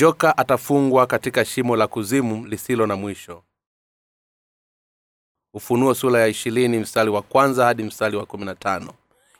joka atafungwa katika shimo la kuzimu lisilo na mwisho. Ufunuo sura ya ishirini mstari wa kwanza hadi mstari wa kumi na tano.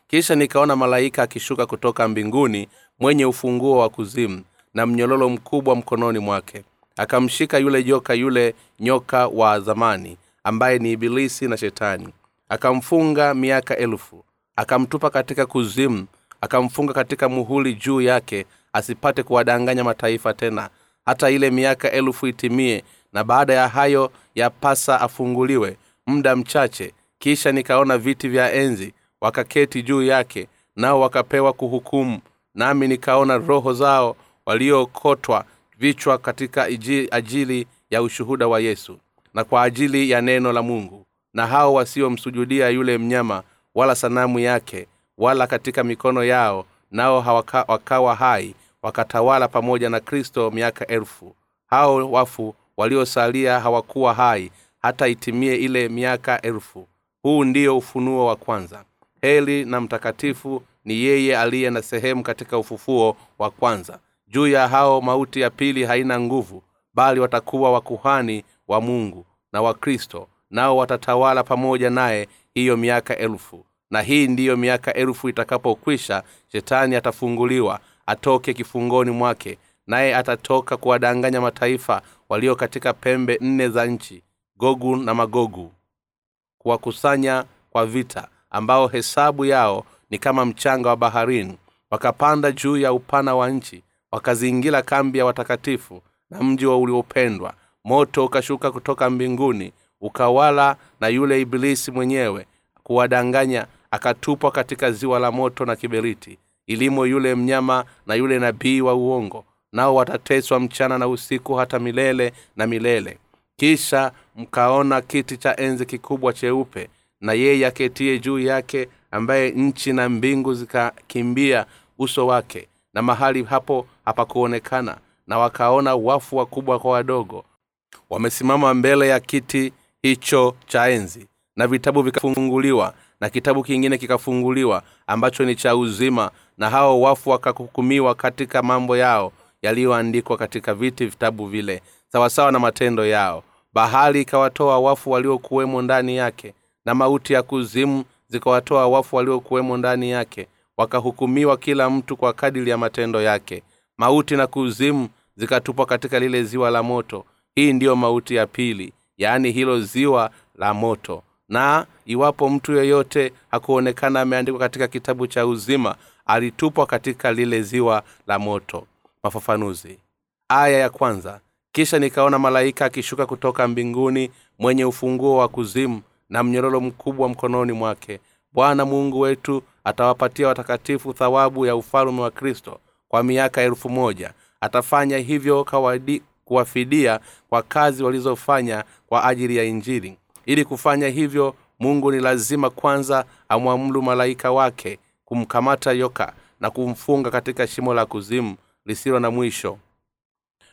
Kisha nikaona malaika akishuka kutoka mbinguni mwenye ufunguo wa kuzimu na mnyololo mkubwa mkononi mwake. Akamshika yule joka yule nyoka wa zamani ambaye ni ibilisi na shetani. Akamfunga miaka elfu. Akamtupa katika kuzimu. Akamfunga katika muhuli juu yake asipate kuwadanganya mataifa tena. Hata ile miaka elfu itimie na baada ya hayo yapasa afunguliwe muda mchache. Kisha nikaona viti vya enzi wakaketi juu yake nao wakapewa kuhukumu. Nami nikaona roho zao waliokotwa vichwa katika ajili ya ushuhuda wa yesu na kwa ajili ya neno la mungu. Na hao wasiomsujudia yule mnyama wala sanamu yake wala katika mikono yao nao hawaka, wakawa hai wakatawala pamoja na kristo miaka elfu. Hao wafu waliosalia hawakuwa hai hata itimie ile miaka elfu. Huu ndiyo ufunuo wa kwanza. Heli na mtakatifu ni yeye aliye na sehemu katika ufufuo wa kwanza. Juu ya hao mauti ya pili haina nguvu bali watakuwa wakuhani wa mungu na wakristo nao watatawala pamoja naye hiyo miaka elfu. Na hii ndiyo miaka elfu itakapokwisha shetani atafunguliwa atoke kifungoni mwake naye atatoka kuwadanganya mataifa walio katika pembe nne za nchi gogu na magogu kuwakusanya kwa vita ambao hesabu yao ni kama mchanga wa baharini. Wakapanda juu ya upana wa nchi wakazingira kambi ya watakatifu na mji wa uliopendwa. Moto ukashuka kutoka mbinguni ukawala na yule ibilisi mwenyewe kuwadanganya akatupwa katika ziwa la moto na kiberiti ilimo yule mnyama na yule nabii wa uongo nao watateswa mchana na usiku hata milele na milele. Kisha mkaona kiti cha enzi kikubwa cheupe na yeye aketie juu yake ambaye nchi na mbingu zikakimbia uso wake na mahali hapo hapakuonekana na wakaona wafu wakubwa kwa wadogo. Wamesimama mbele ya kiti hicho cha enzi na vitabu vikafunguliwa na kitabu kingine kikafunguliwa ambacho ni cha uzima na hao wafu wakahukumiwa katika mambo yao yaliyoandikwa katika viti vitabu vile sawasawa na matendo yao. Bahari ikawatoa wafu waliokuwemo ndani yake na mauti ya kuzimu zikawatoa wafu waliokuwemo ndani yake wakahukumiwa kila mtu kwa kadili ya matendo yake. Mauti na kuzimu zikatupwa katika lile ziwa la moto. Hii ndiyo mauti ya pili yaani hilo ziwa la moto. Na iwapo mtu yeyote hakuonekana ameandikwa katika kitabu cha uzima alitupwa katika lile ziwa la moto. Mafafanuzi. Aya ya kwanza. Kisha nikaona malaika akishuka kutoka mbinguni mwenye ufunguo wa kuzimu na mnyororo mkubwa mkononi mwake. Bwana mungu wetu atawapatia watakatifu thawabu ya ufalume wa kristo kwa miaka elfu moja. Atafanya hivyo kawadi, kuwafidia kwa kazi walizofanya kwa ajili ya injili. Ili kufanya hivyo mungu ni lazima kwanza amwamuru malaika wake kumkamata yoka na kumfunga katika shimo la kuzimu lisilo na mwisho.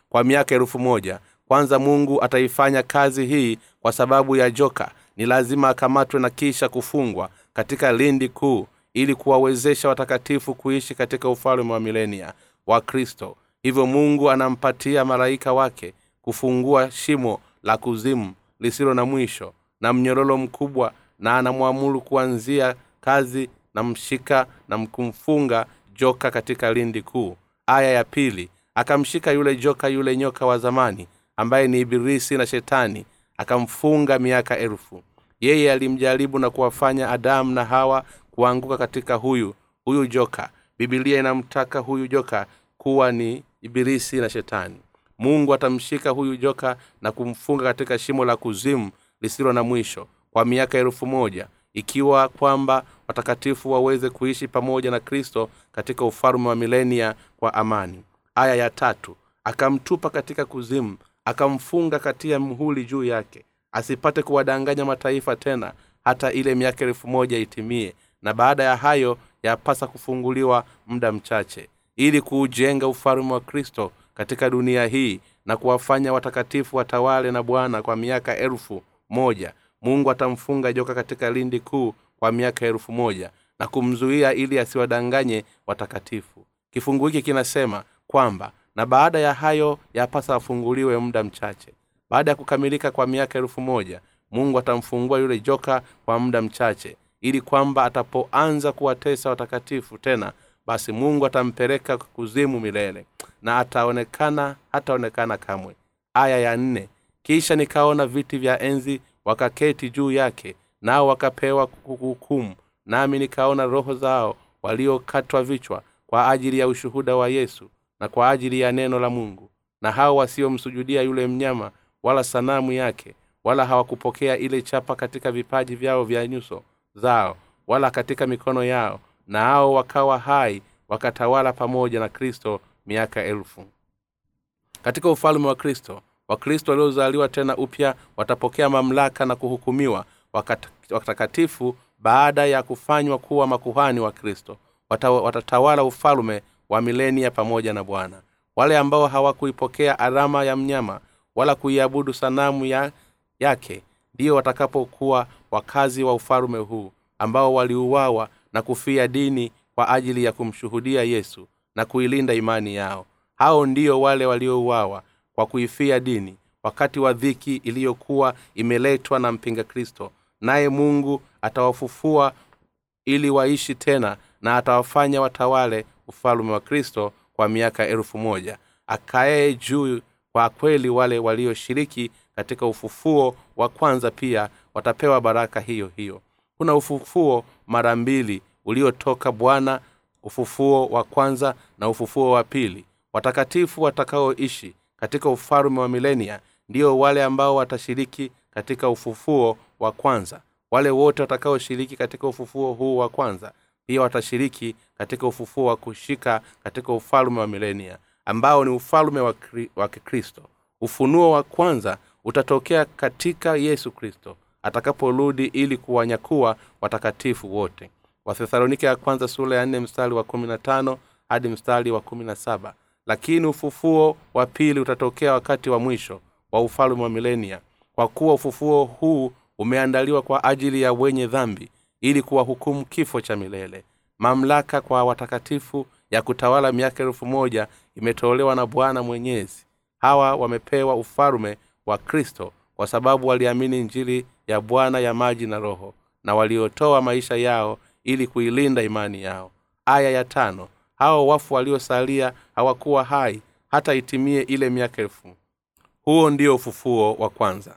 Kwa miaka elfu moja kwanza mungu ataifanya kazi hii kwa sababu ya joka. Ni lazima akamatwe na kisha kufungwa katika lindi kuu ili kuwawezesha watakatifu kuishi katika ufalme wa milenia wa kristo. Hivyo mungu anampatia malaika wake kufungua shimo la kuzimu lisilo na mwisho na mnyororo mkubwa na anamwamuru kuanzia kazi na mshika na kumfunga joka katika lindi kuu. Aya ya pili akamshika yule joka yule nyoka wa zamani ambaye ni ibilisi na shetani akamfunga miaka elfu. Yeye alimjaribu na kuwafanya adamu na hawa kuanguka katika huyu huyu joka. Bibilia inamtaka huyu joka kuwa ni ibilisi na shetani. Mungu atamshika huyu joka na kumfunga katika shimo la kuzimu lisilo na mwisho kwa miaka elfu moja ikiwa kwamba watakatifu waweze kuishi pamoja na kristo katika ufalme wa milenia kwa amani. Aya ya tatu akamtupa katika kuzimu akamfunga katia mhuli juu yake asipate kuwadanganya mataifa tena hata ile miaka elfu moja itimie. Na baada ya hayo yapasa kufunguliwa muda mchache ili kuujenga ufalme wa kristo katika dunia hii na kuwafanya watakatifu watawale na bwana kwa miaka elfu moja. Mungu atamfunga joka katika lindi kuu kwa miaka elfu moja na kumzuia ili asiwadanganye watakatifu. Kifungu hiki kinasema kwamba na baada ya hayo yapasa afunguliwe muda mchache. Baada ya kukamilika kwa miaka elfu moja mungu atamfungua yule joka kwa muda mchache ili kwamba atapoanza kuwatesa watakatifu tena basi mungu atampeleka kuzimu milele na ataonekana hataonekana kamwe. Aya ya nne kisha nikaona viti vya enzi wakaketi juu yake nao wakapewa hukumu nami nikaona roho zao waliokatwa vichwa kwa ajili ya ushuhuda wa yesu na kwa ajili ya neno la mungu. Na hao wasiomsujudia yule mnyama wala sanamu yake wala hawakupokea ile chapa katika vipaji vyao vya nyuso zao wala katika mikono yao na hao wakawa hai wakatawala pamoja na kristo miaka elfu. Katika ufalme wa kristo wakristo waliozaliwa tena upya watapokea mamlaka na kuhukumiwa watakatifu baada ya kufanywa kuwa makuhani wa kristo. Watatawala ufalume wa milenia pamoja na bwana. Wale ambao hawakuipokea alama ya mnyama wala kuiabudu sanamu ya, yake ndiyo watakapokuwa wakazi wa ufalume huu ambao waliuawa na kufia dini kwa ajili ya kumshuhudia yesu na kuilinda imani yao. Hao ndio wale waliouawa kwa kuifia dini wakati wa dhiki iliyokuwa imeletwa na mpinga kristo naye mungu atawafufua ili waishi tena na atawafanya watawale ufalume wa kristo kwa miaka elfu moja. Akaee juu kwa kweli wale walioshiriki katika ufufuo wa kwanza pia watapewa baraka hiyo hiyo. Kuna ufufuo mara mbili uliotoka bwana ufufuo wa kwanza na ufufuo wa pili. Watakatifu watakaoishi katika ufalume wa milenia ndio wale ambao watashiriki katika ufufuo wa kwanza. Wale wote watakaoshiriki katika ufufuo huu wa kwanza pia watashiriki katika ufufuo wa kushika katika ufalume wa milenia ambao ni ufalume wa, kri, wa kikristo. Ufunuo wa kwanza utatokea katika yesu kristo atakaporudi ili kuwanyakuwa watakatifu wote. Wathesalonike ya kwanza sura ya nne mstari wa kumi na tano hadi mstari wa kumi na saba. Lakini ufufuo wa pili utatokea wakati wa mwisho wa ufalume wa milenia kwa kuwa ufufuo huu umeandaliwa kwa ajili ya wenye dhambi ili kuwahukumu kifo cha milele. Mamlaka kwa watakatifu ya kutawala miaka elfu moja imetolewa na bwana mwenyezi. Hawa wamepewa ufalume wa kristo kwa sababu waliamini njili ya bwana ya maji na roho na waliotoa maisha yao ili kuilinda imani yao. Aya ya tano hao wafu waliosalia hawakuwa hai hata itimie ile miaka elfu. Huo ndio ufufuo wa kwanza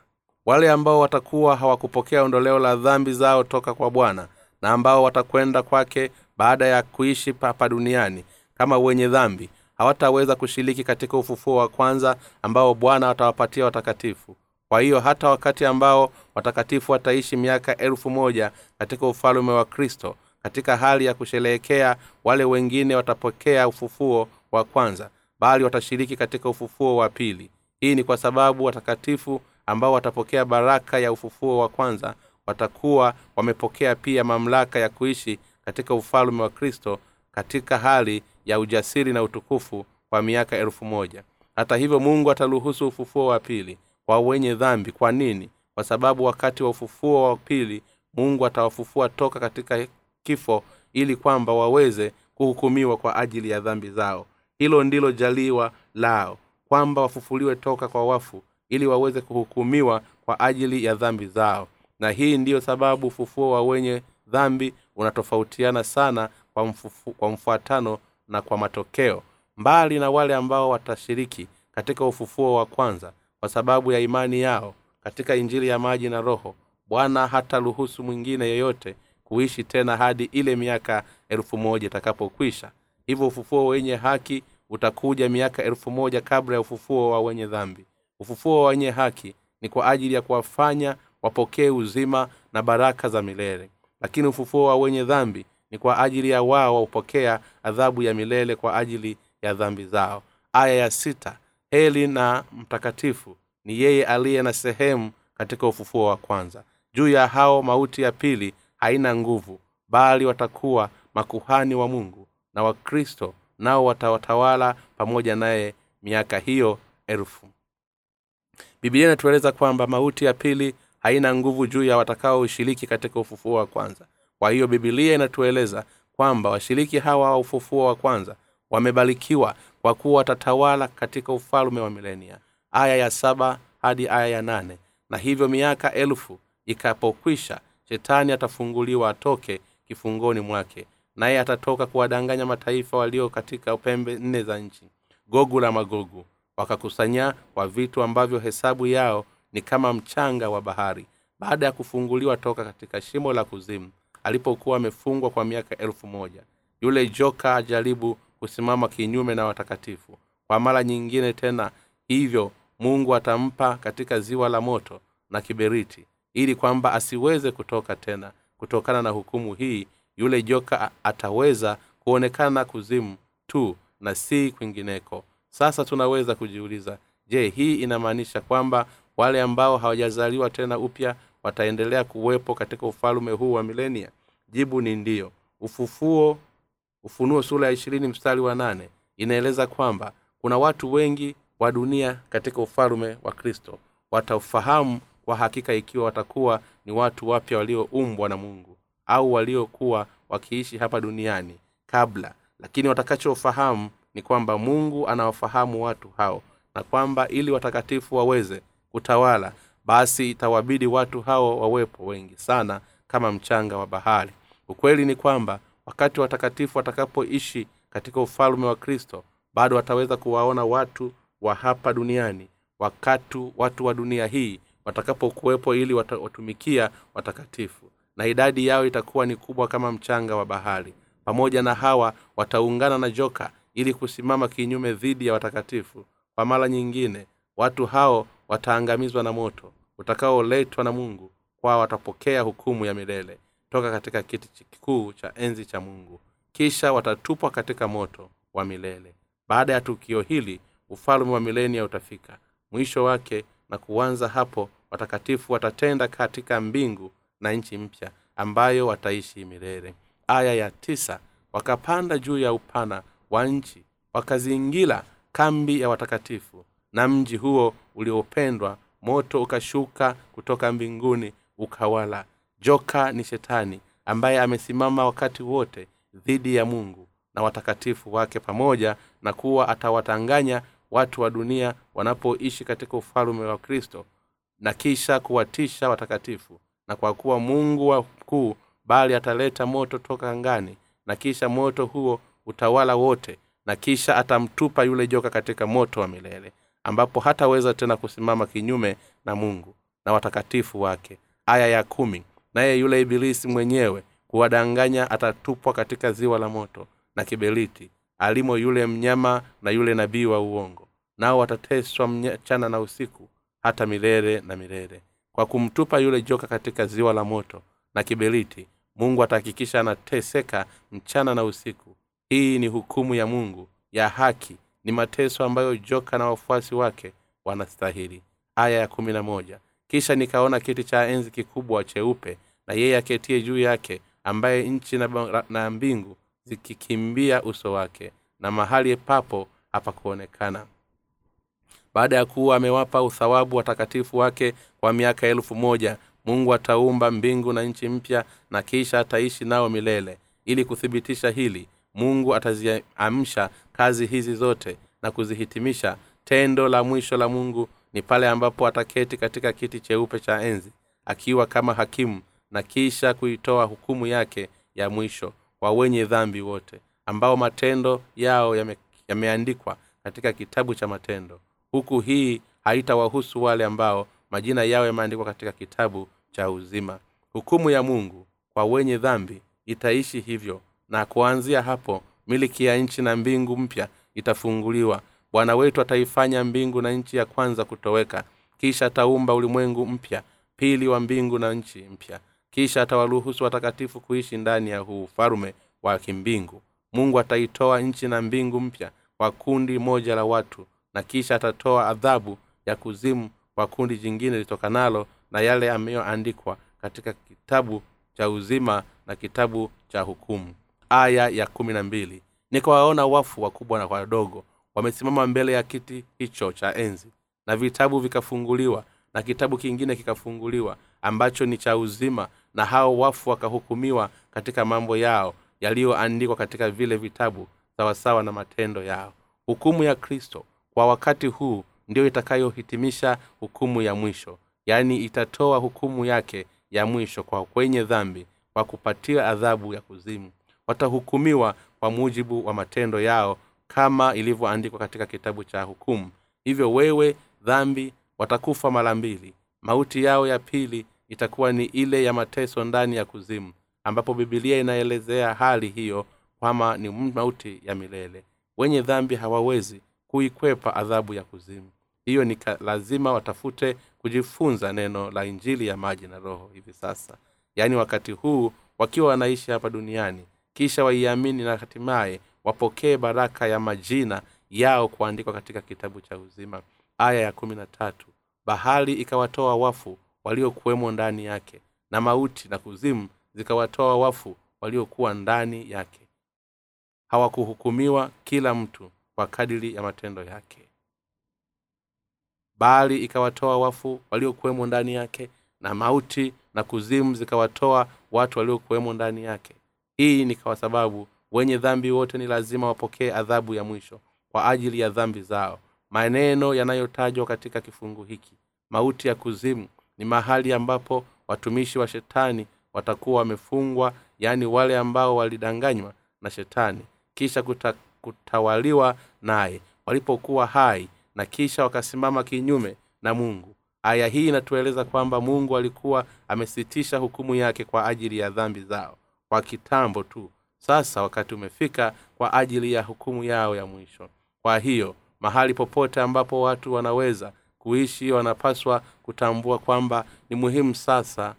wale ambao watakuwa hawakupokea ondoleo la dhambi zao toka kwa bwana na ambao watakwenda kwake baada ya kuishi hapa duniani kama wenye dhambi hawataweza kushiriki katika ufufuo wa kwanza ambao bwana atawapatia watakatifu. Kwa hiyo hata wakati ambao watakatifu wataishi miaka elfu moja katika ufalume wa kristo katika hali ya kusherehekea wale wengine watapokea ufufuo wa kwanza bali watashiriki katika ufufuo wa pili. Hii ni kwa sababu watakatifu ambao watapokea baraka ya ufufuo wa kwanza watakuwa wamepokea pia mamlaka ya kuishi katika ufalume wa kristo katika hali ya ujasiri na utukufu kwa miaka elfu moja. Hata hivyo mungu ataruhusu ufufuo wa pili kwa wenye dhambi. Kwa nini? Kwa sababu wakati wa ufufuo wa pili mungu atawafufua toka katika kifo ili kwamba waweze kuhukumiwa kwa ajili ya dhambi zao. Hilo ndilo jaliwa lao kwamba wafufuliwe toka kwa wafu ili waweze kuhukumiwa kwa ajili ya dhambi zao. Na hii ndiyo sababu ufufuo wa wenye dhambi unatofautiana sana kwa, mfufu, kwa mfuatano na kwa matokeo. Mbali na wale ambao watashiriki katika ufufuo wa kwanza kwa sababu ya imani yao katika injili ya maji na roho bwana hata ruhusu mwingine yeyote kuishi tena hadi ile miaka elfu moja itakapokwisha. Hivyo ufufuo wenye haki utakuja miaka elfu moja kabla ya ufufuo wa wenye dhambi ufufuo wa wenye haki ni kwa ajili ya kuwafanya wapokee uzima na baraka za milele. Lakini ufufuo wa wenye dhambi ni kwa ajili ya wao waupokea adhabu ya milele kwa ajili ya dhambi zao. Aya ya sita heli na mtakatifu ni yeye aliye na sehemu katika ufufuo wa kwanza. Juu ya hao mauti ya pili haina nguvu bali watakuwa makuhani wa mungu na wakristo nao watawatawala pamoja naye miaka hiyo elfu bibilia inatueleza kwamba mauti ya pili haina nguvu juu ya watakaoshiriki katika ufufuo wa kwanza. Kwa hiyo bibilia inatueleza kwamba washiriki hawa wa ufufuo wa kwanza wamebarikiwa kwa kuwa watatawala katika ufalme wa milenia aya ya saba hadi aya ya nane. Na hivyo miaka elfu ikapokwisha shetani atafunguliwa atoke kifungoni mwake naye atatoka kuwadanganya mataifa walio katika pembe nne za nchi gogu la magogu wakakusanya kwa vitu ambavyo hesabu yao ni kama mchanga wa bahari baada ya kufunguliwa toka katika shimo la kuzimu alipokuwa amefungwa kwa miaka elfu moja. Yule joka ajaribu kusimama kinyume na watakatifu. Kwa mara nyingine tena hivyo mungu atampa katika ziwa la moto na kiberiti ili kwamba asiweze kutoka tena. Kutokana na hukumu hii yule joka ataweza kuonekana kuzimu tu na si kwingineko sasa tunaweza kujiuliza je hii inamaanisha kwamba wale ambao hawajazaliwa tena upya wataendelea kuwepo katika ufalume huu wa milenia? Jibu ni ndiyo ufufuo ufunuo sura ya ishirini mstari wa nane inaeleza kwamba kuna watu wengi wa dunia katika ufalume wa kristo. Wataufahamu kwa hakika ikiwa watakuwa ni watu wapya walioumbwa na mungu au waliokuwa wakiishi hapa duniani kabla. Lakini watakachofahamu ni kwamba mungu anawafahamu watu hao na kwamba ili watakatifu waweze kutawala basi itawabidi watu hao wawepo wengi sana kama mchanga wa bahari. Ukweli ni kwamba wakati watakatifu watakapoishi katika ufalme wa kristo bado wataweza kuwaona watu wa hapa duniani wakati watu wa dunia hii watakapokuwepo ili watumikia watakatifu. Na idadi yao itakuwa ni kubwa kama mchanga wa bahari. Pamoja na hawa wataungana na joka ili kusimama kinyume dhidi ya watakatifu. Kwa mara nyingine watu hao wataangamizwa na moto utakaoletwa na mungu kwa watapokea hukumu ya milele toka katika kiti kikuu cha enzi cha mungu. Kisha watatupwa katika moto wa milele. Baada ya tukio hili ufalme wa milenia utafika. Mwisho wake na kuanza hapo watakatifu watatenda katika mbingu na nchi mpya ambayo wataishi milele. Aya ya tisa wakapanda juu ya upana wa nchi wakazingira kambi ya watakatifu na mji huo uliopendwa moto ukashuka kutoka mbinguni ukawala. Joka ni shetani ambaye amesimama wakati wote dhidi ya mungu na watakatifu wake pamoja na kuwa atawatanganya watu wa dunia wanapoishi katika ufalume wa kristo na kisha kuwatisha watakatifu na kwa kuwa mungu wa mkuu bali ataleta moto toka angani na kisha moto huo utawala wote na kisha atamtupa yule joka katika moto wa milele ambapo hataweza tena kusimama kinyume na mungu na watakatifu wake. Aya ya kumi naye yule ibilisi mwenyewe kuwadanganya atatupwa katika ziwa la moto na kiberiti alimo yule mnyama na yule nabii wa uongo. Nao watateswa mchana na usiku hata milele na milele. Kwa kumtupa yule joka katika ziwa la moto na kiberiti mungu atahakikisha anateseka mchana na usiku hii ni hukumu ya mungu ya haki ni mateso ambayo joka na wafuasi wake wanastahili. Aya ya kumi na moja. Kisha nikaona kiti cha enzi kikubwa cheupe na yeye aketie juu yake ambaye nchi na, na mbingu zikikimbia uso wake na mahali papo hapakuonekana. Baada ya kuwa amewapa uthawabu watakatifu wake kwa miaka elfu moja mungu ataumba mbingu na nchi mpya na kisha ataishi nao milele. Ili kuthibitisha hili mungu ataziamsha kazi hizi zote na kuzihitimisha. Tendo la mwisho la mungu ni pale ambapo ataketi katika kiti cheupe cha enzi akiwa kama hakimu na kisha kuitoa hukumu yake ya mwisho kwa wenye dhambi wote ambao matendo yao yame, yameandikwa katika kitabu cha matendo. Huku hii haitawahusu wale ambao majina yao yameandikwa katika kitabu cha uzima. Hukumu ya mungu kwa wenye dhambi itaishi hivyo na kuanzia hapo miliki ya nchi na mbingu mpya itafunguliwa. Bwana wetu ataifanya mbingu na nchi ya kwanza kutoweka. Kisha ataumba ulimwengu mpya pili wa mbingu na nchi mpya. Kisha atawaruhusu watakatifu kuishi ndani ya huu ufalume wa kimbingu. Mungu ataitoa nchi na mbingu mpya kwa kundi moja la watu na kisha atatoa adhabu ya kuzimu kwa kundi jingine litokanalo na yale ameyoandikwa katika kitabu cha uzima na kitabu cha hukumu aya ya kumi na mbili. Nikawaona wafu wakubwa na wadogo wamesimama mbele ya kiti hicho cha enzi na vitabu vikafunguliwa na kitabu kingine kikafunguliwa ambacho ni cha uzima na hao wafu wakahukumiwa katika mambo yao yaliyoandikwa katika vile vitabu sawasawa na matendo yao. Hukumu ya kristo kwa wakati huu ndiyo itakayohitimisha hukumu ya mwisho. Yaani itatoa hukumu yake ya mwisho kwa kwenye dhambi kwa kupatia adhabu ya kuzimu watahukumiwa kwa mujibu wa matendo yao kama ilivyoandikwa katika kitabu cha hukumu. Hivyo wewe dhambi watakufa mara mbili. Mauti yao ya pili itakuwa ni ile ya mateso ndani ya kuzimu ambapo bibilia inaelezea hali hiyo kwama ni mauti ya milele. Wenye dhambi hawawezi kuikwepa adhabu ya kuzimu. Hiyo ni lazima watafute kujifunza neno la injili ya maji na roho hivi sasa. Yaani wakati huu wakiwa wanaishi hapa duniani kisha waiamini na hatimaye wapokee baraka ya majina yao kuandikwa katika kitabu cha uzima. Aya ya kumi na tatu. Bahari ikawatoa wafu waliokuwemo ndani yake na mauti na kuzimu zikawatoa wafu waliokuwa ndani yake. Hawakuhukumiwa kila mtu kwa kadiri ya matendo yake. Bahari ikawatoa wafu waliokuwemo ndani yake na mauti na kuzimu zikawatoa watu waliokuwemo ndani yake hii ni kwa sababu wenye dhambi wote ni lazima wapokee adhabu ya mwisho kwa ajili ya dhambi zao. Maneno yanayotajwa katika kifungu hiki mauti ya kuzimu ni mahali ambapo watumishi wa shetani watakuwa wamefungwa yaani wale ambao walidanganywa na shetani kisha kuta, kutawaliwa naye walipokuwa hai na kisha wakasimama kinyume na mungu. Aya hii inatueleza kwamba mungu alikuwa amesitisha hukumu yake kwa ajili ya dhambi zao kwa kitambo tu. Sasa wakati umefika kwa ajili ya hukumu yao ya mwisho. Kwa hiyo mahali popote ambapo watu wanaweza kuishi wanapaswa kutambua kwamba ni muhimu sasa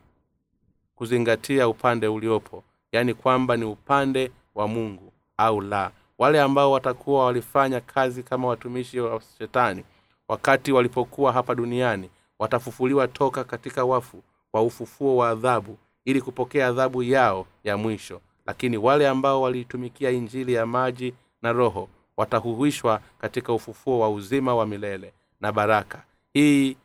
kuzingatia upande uliopo. Yaani kwamba ni upande wa mungu au la. Wale ambao watakuwa walifanya kazi kama watumishi wa shetani wakati walipokuwa hapa duniani watafufuliwa toka katika wafu kwa ufufuo wa adhabu ili kupokea adhabu yao ya mwisho. Lakini wale ambao waliitumikia injili ya maji na roho watahuhishwa katika ufufuo wa uzima wa milele na baraka. Hii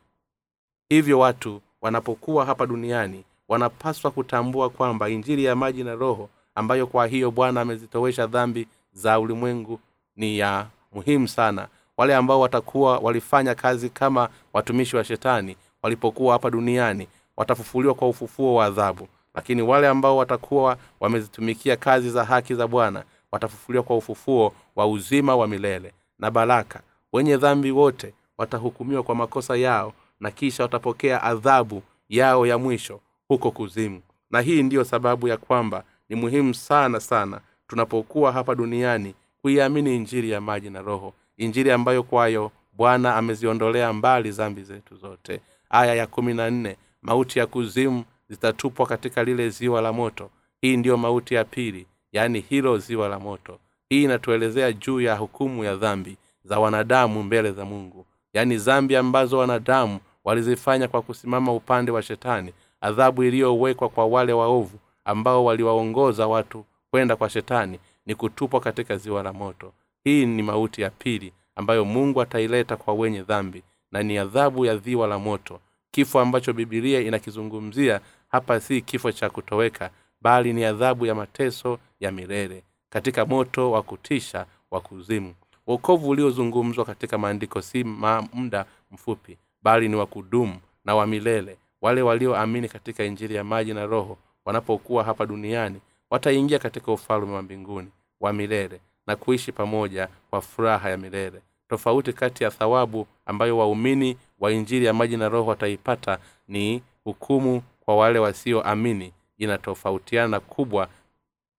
hivyo watu wanapokuwa hapa duniani wanapaswa kutambua kwamba injili ya maji na roho ambayo kwa hiyo bwana amezitowesha dhambi za ulimwengu ni ya muhimu sana. Wale ambao watakuwa walifanya kazi kama watumishi wa shetani walipokuwa hapa duniani watafufuliwa kwa ufufuo wa adhabu. Lakini wale ambao watakuwa wamezitumikia kazi za haki za bwana watafufuliwa kwa ufufuo wa uzima wa milele na baraka. Wenye dhambi wote watahukumiwa kwa makosa yao na kisha watapokea adhabu yao ya mwisho huko kuzimu. Na hii ndiyo sababu ya kwamba ni muhimu sana sana tunapokuwa hapa duniani kuiamini injiri ya maji na roho. Injiri ambayo kwayo bwana ameziondolea mbali zambi zetu zote. Aya ya kumi na nne mauti ya kuzimu zitatupwa katika lile ziwa la moto. Hii ndiyo mauti ya pili yaani hilo ziwa la moto. Hii inatuelezea juu ya hukumu ya dhambi za wanadamu mbele za mungu. Yaani zambi ambazo wanadamu walizifanya kwa kusimama upande wa shetani adhabu iliyowekwa kwa wale waovu ambao waliwaongoza watu kwenda kwa shetani ni kutupwa katika ziwa la moto. Hii ni mauti ya pili ambayo mungu ataileta kwa wenye dhambi na ni adhabu ya ziwa la moto kifo ambacho bibilia inakizungumzia hapa si kifo cha kutoweka bali ni adhabu ya mateso ya milele katika moto wa kutisha wa kuzimu. Wokovu uliozungumzwa katika maandiko si ma muda mfupi bali ni wa kudumu na wa milele. Wale walioamini katika injili ya maji na roho wanapokuwa hapa duniani wataingia katika ufalme wa mbinguni wa milele na kuishi pamoja kwa furaha ya milele. Tofauti kati ya thawabu ambayo waumini wa injili ya maji na roho wataipata ni hukumu kwa wale wasioamini. Inatofautiana kubwa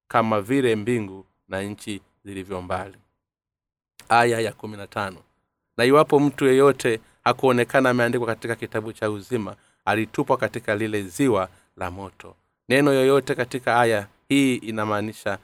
kama vile mbingu na nchi zilivyo mbali. Aya ya kumi na tano. Na iwapo mtu yeyote hakuonekana ameandikwa katika kitabu cha uzima alitupwa katika lile ziwa la moto. Neno yoyote katika aya hii inamaanisha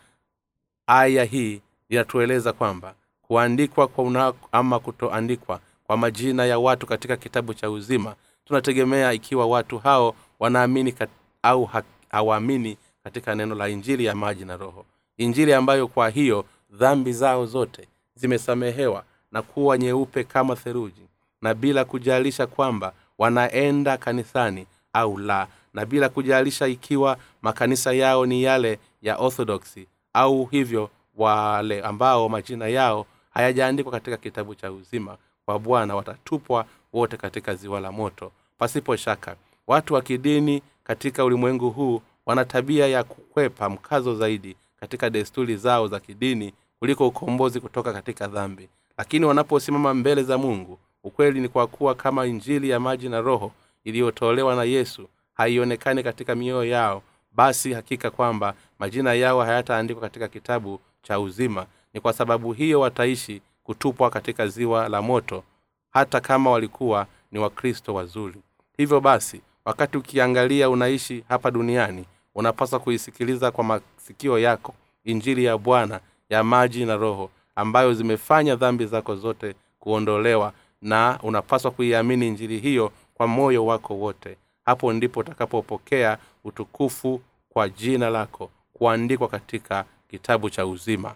aya hii inatueleza kwamba kuandikwa kwa una, ama kutoandikwa kwa majina ya watu katika kitabu cha uzima tunategemea ikiwa watu hao wanaamini kat, au ha, hawaamini katika neno la injili ya maji na roho. Injili ambayo kwa hiyo dhambi zao zote zimesamehewa na kuwa nyeupe kama theruji na bila kujalisha kwamba wanaenda kanisani au la na bila kujalisha ikiwa makanisa yao ni yale ya orthodoksi au hivyo wale ambao majina yao hayajaandikwa katika kitabu cha uzima wa bwana watatupwa wote katika ziwa la moto. Pasipo shaka watu wa kidini katika ulimwengu huu wana tabia ya kukwepa mkazo zaidi katika desturi zao za kidini kuliko ukombozi kutoka katika dhambi. Lakini wanaposimama mbele za mungu ukweli ni kwa kuwa kama injili ya maji na roho iliyotolewa na yesu haionekani katika mioyo yao basi hakika kwamba majina yao hayataandikwa katika kitabu cha uzima. Ni kwa sababu hiyo wataishi kutupwa katika ziwa la moto hata kama walikuwa ni wakristo wazuri. Hivyo basi wakati ukiangalia unaishi hapa duniani unapaswa kuisikiliza kwa masikio yako injili ya bwana ya maji na roho ambayo zimefanya dhambi zako zote kuondolewa na unapaswa kuiamini injili hiyo kwa moyo wako wote. Hapo ndipo utakapopokea utukufu kwa jina lako kuandikwa katika kitabu cha uzima.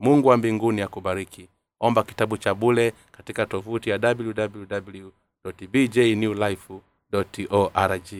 Mungu wa mbinguni akubariki omba kitabu cha bule katika tovuti ya www bjnewlife org